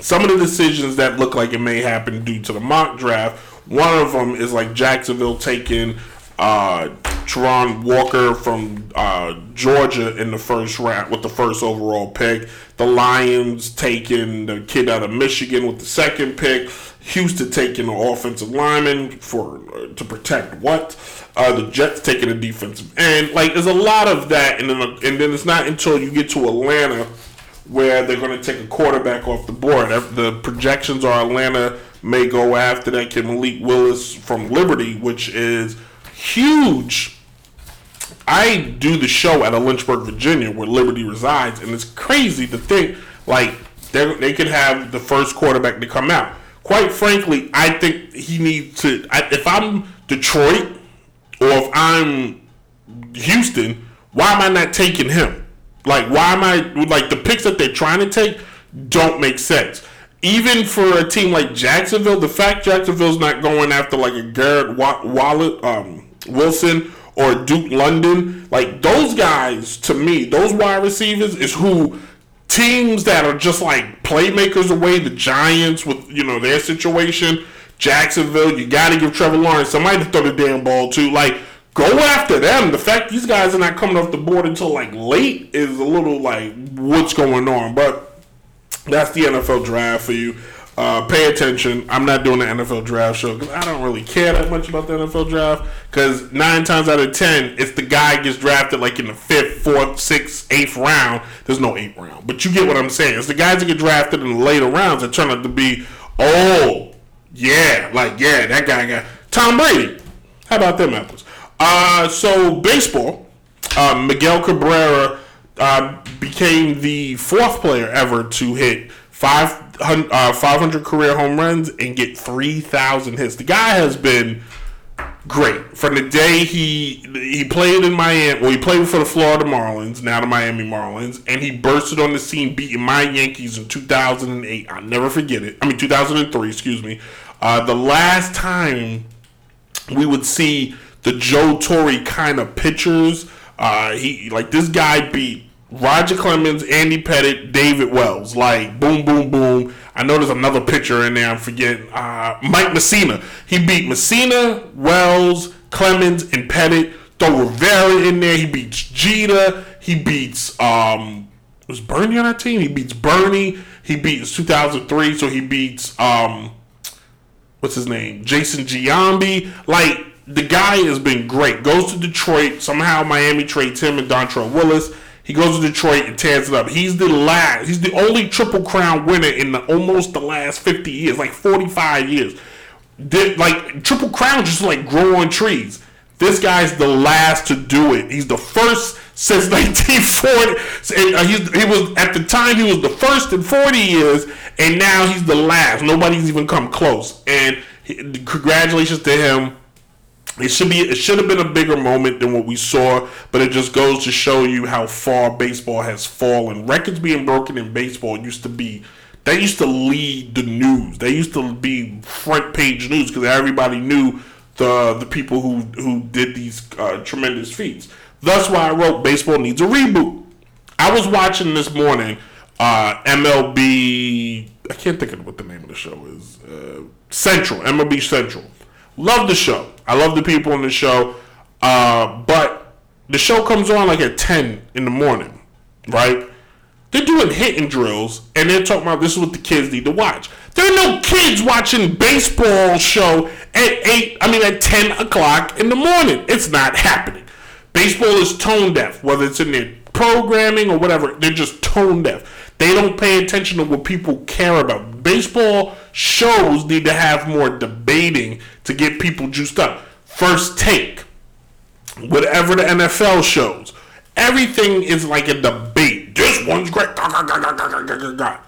some of the decisions that look like it may happen due to the mock draft. One of them is like Jacksonville taking uh, Travon Walker from uh, Georgia in the first round with the first overall pick. The Lions taking the kid out of Michigan with the second pick. Houston taking an offensive lineman for uh, to protect what. Uh, the Jets taking a defensive end. Like there's a lot of that, and then and then it's not until you get to Atlanta where they're going to take a quarterback off the board. The projections are Atlanta may go after that kid Malik Willis from Liberty, which is huge. I do the show out of Lynchburg, Virginia, where Liberty resides, and it's crazy to think like they they could have the first quarterback to come out. Quite frankly, I think he needs to. I, if I'm Detroit or if I'm Houston, why am I not taking him? Like, why am I like the picks that they're trying to take don't make sense. Even for a team like Jacksonville, the fact Jacksonville's not going after like a Garrett Wa- Wallet, um, Wilson or Drake London, like those guys to me, those wide receivers is who teams that are just like playmakers away, the Giants with you know their situation, Jacksonville, you got to give Trevor Lawrence somebody to throw the damn ball to. Like, go after them. The fact these guys are not coming off the board until like late is a little like, what's going on? But that's the NFL draft for you. Uh, pay attention. I'm not doing the NFL draft show because I don't really care that much about the NFL draft. Because nine times out of ten, if the guy gets drafted like in the fifth, fourth, sixth, eighth round, there's no eighth round. But you get what I'm saying. It's the guys that get drafted in the later rounds that turn out to be, oh, yeah, like yeah, that guy got Tom Brady. How about them apples? Uh, so baseball, uh, Miguel Cabrera uh, became the fourth player ever to hit 500, uh, 500 career home runs and get 3,000 hits. The guy has been great from the day he he played in Miami. Well, he played for the Florida Marlins, now the Miami Marlins, and he bursted on the scene, beating my Yankees in 2008. I'll never forget it. I mean, 2003, excuse me. Uh, the last time we would see the Joe Torre kind of pitchers. Uh, he like this guy beat Roger Clemens, Andy Pettitte, David Wells. Like boom, boom, boom. I know there's another pitcher in there. I'm forgetting. Uh, Mike Mussina. He beat Mussina, Wells, Clemens, and Pettitte. Throw Rivera in there. He beats Jeter. He beats um was Bernie on that team? He beats Bernie. He beats 2003, so he beats um what's his name? Jason Giambi. Like the guy has been great. Goes to Detroit. Somehow Miami trades him and Dontrelle Willis. He goes to Detroit and tears it up. He's the last. He's the only Triple Crown winner in the, almost the last fifty years, like forty five years. Did, like Triple Crown just like grow on trees. This guy's the last to do it. He's the first since (laughs) 1940. And, uh, he's, he was at the time he was the first in 40 years, and now he's the last. Nobody's even come close. And he, congratulations to him. It should be. It should have been a bigger moment than what we saw, but it just goes to show you how far baseball has fallen. Records being broken in baseball used to be. They used to lead the news. They used to be front page news because everybody knew the the people who who did these uh, tremendous feats. That's why I wrote baseball needs a reboot. I was watching this morning uh, MLB. I can't think of what the name of the show is. Uh, Central MLB Central. Love the show. I love the people on the show. Uh, but the show comes on like at 10 in the morning, right? They're doing hitting drills and they're talking about this is what the kids need to watch. There are no kids watching baseball show at 8, I mean at 10 o'clock in the morning. It's not happening. Baseball is tone deaf, whether it's in their programming or whatever, they're just tone deaf. They don't pay attention to what people care about. Baseball shows need to have more debating to get people juiced up. First take, whatever the NFL shows, everything is like a debate. This one's great.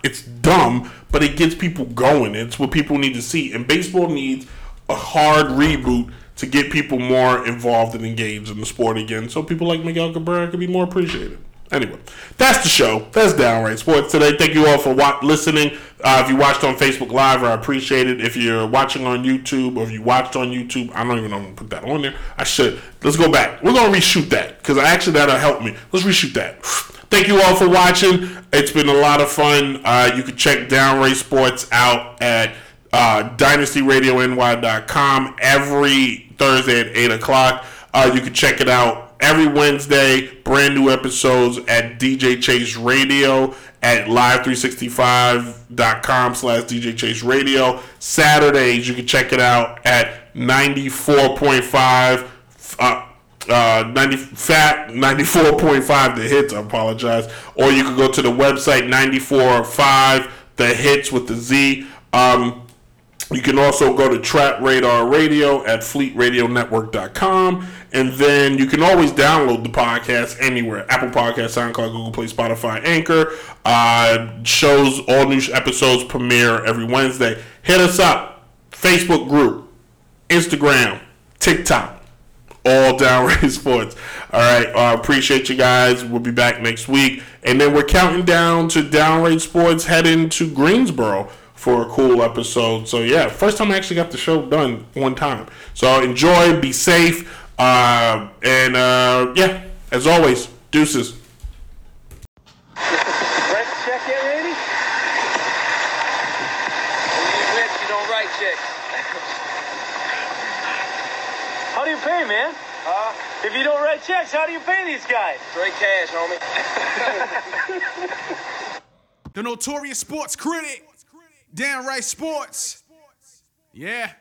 It's dumb, but it gets people going. It's what people need to see. And baseball needs a hard reboot to get people more involved and engaged in the sport again so people like Miguel Cabrera can be more appreciated. Anyway, that's the show. That's Downright Sports today. Thank you all for wa- listening. Uh, if you watched on Facebook Live, I appreciate it. If you're watching on YouTube or if you watched on YouTube, I don't even know I'm going to put that on there. I should. Let's go back. We're going to reshoot that because actually that'll help me. Let's reshoot that. (sighs) Thank you all for watching. It's been a lot of fun. Uh, you can check Downright Sports out at uh, dynastyradiony.com every Thursday at 8 o'clock. Uh, you can check it out every Wednesday. Brand new episodes at DJ Chase Radio at live365.com slash DJ Chase Radio. Saturdays, you can check it out at 94.5. Uh, uh, 90 fat 94.5 the hits i apologize or you can go to the website 94.5 the hits with the z um, you can also go to Trap Radar Radio at fleetradionetwork.com. And then you can always download the podcast anywhere Apple Podcast, SoundCloud, Google Play, Spotify, Anchor. Uh, shows, all new episodes premiere every Wednesday. Hit us up. Facebook group, Instagram, TikTok, all Downright (laughs) Sports. All right. I uh, appreciate you guys. We'll be back next week. And then we're counting down to Downright Sports heading to Greensboro for a cool episode. So yeah, first time I actually got the show done one time. So enjoy, be safe, uh, and uh, yeah, as always, deuces. How do you pay, man? If you don't write checks, how do you pay these guys? Straight cash, homie. (laughs) the notorious sports critic. Damn right, Sports. Yeah.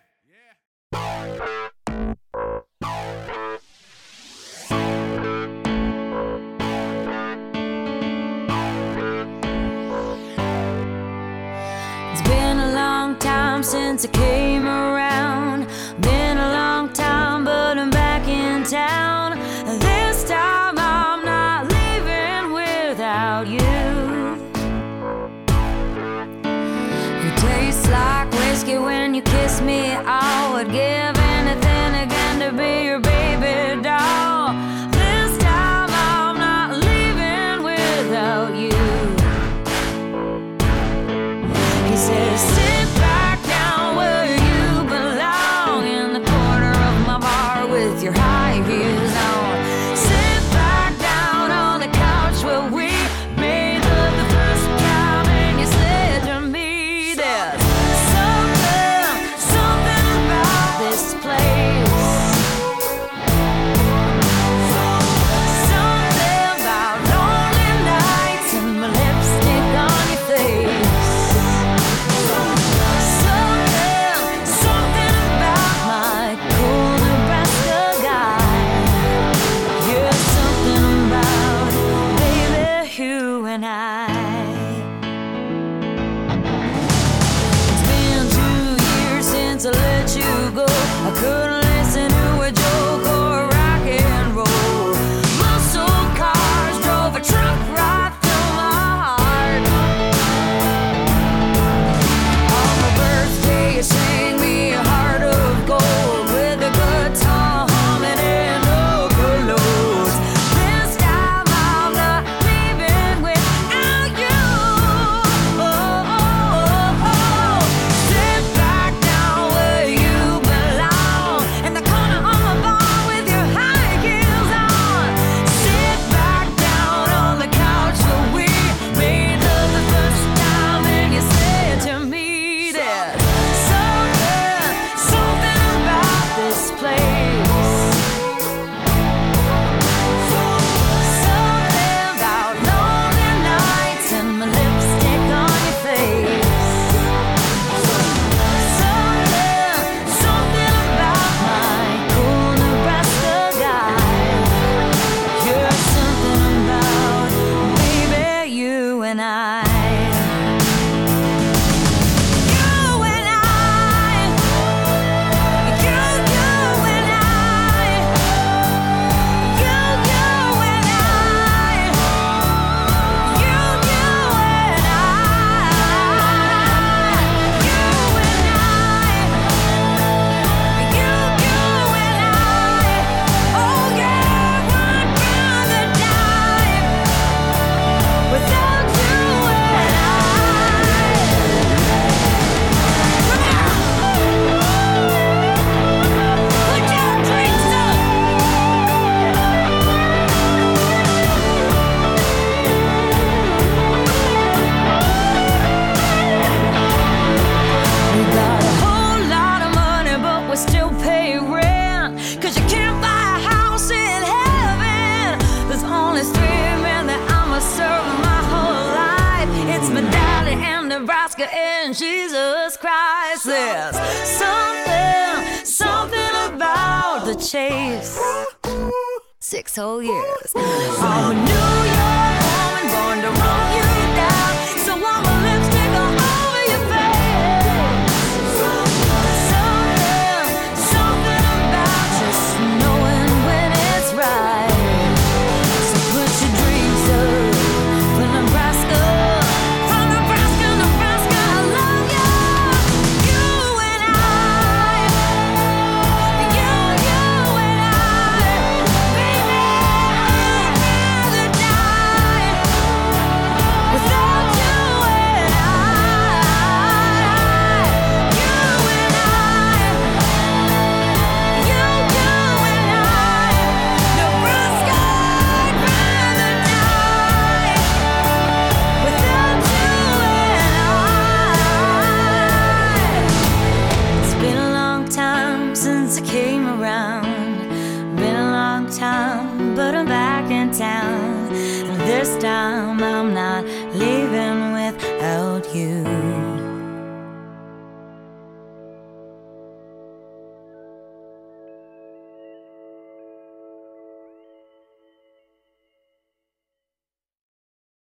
It's been a long time since I came around. Been a long time, but I'm back in town.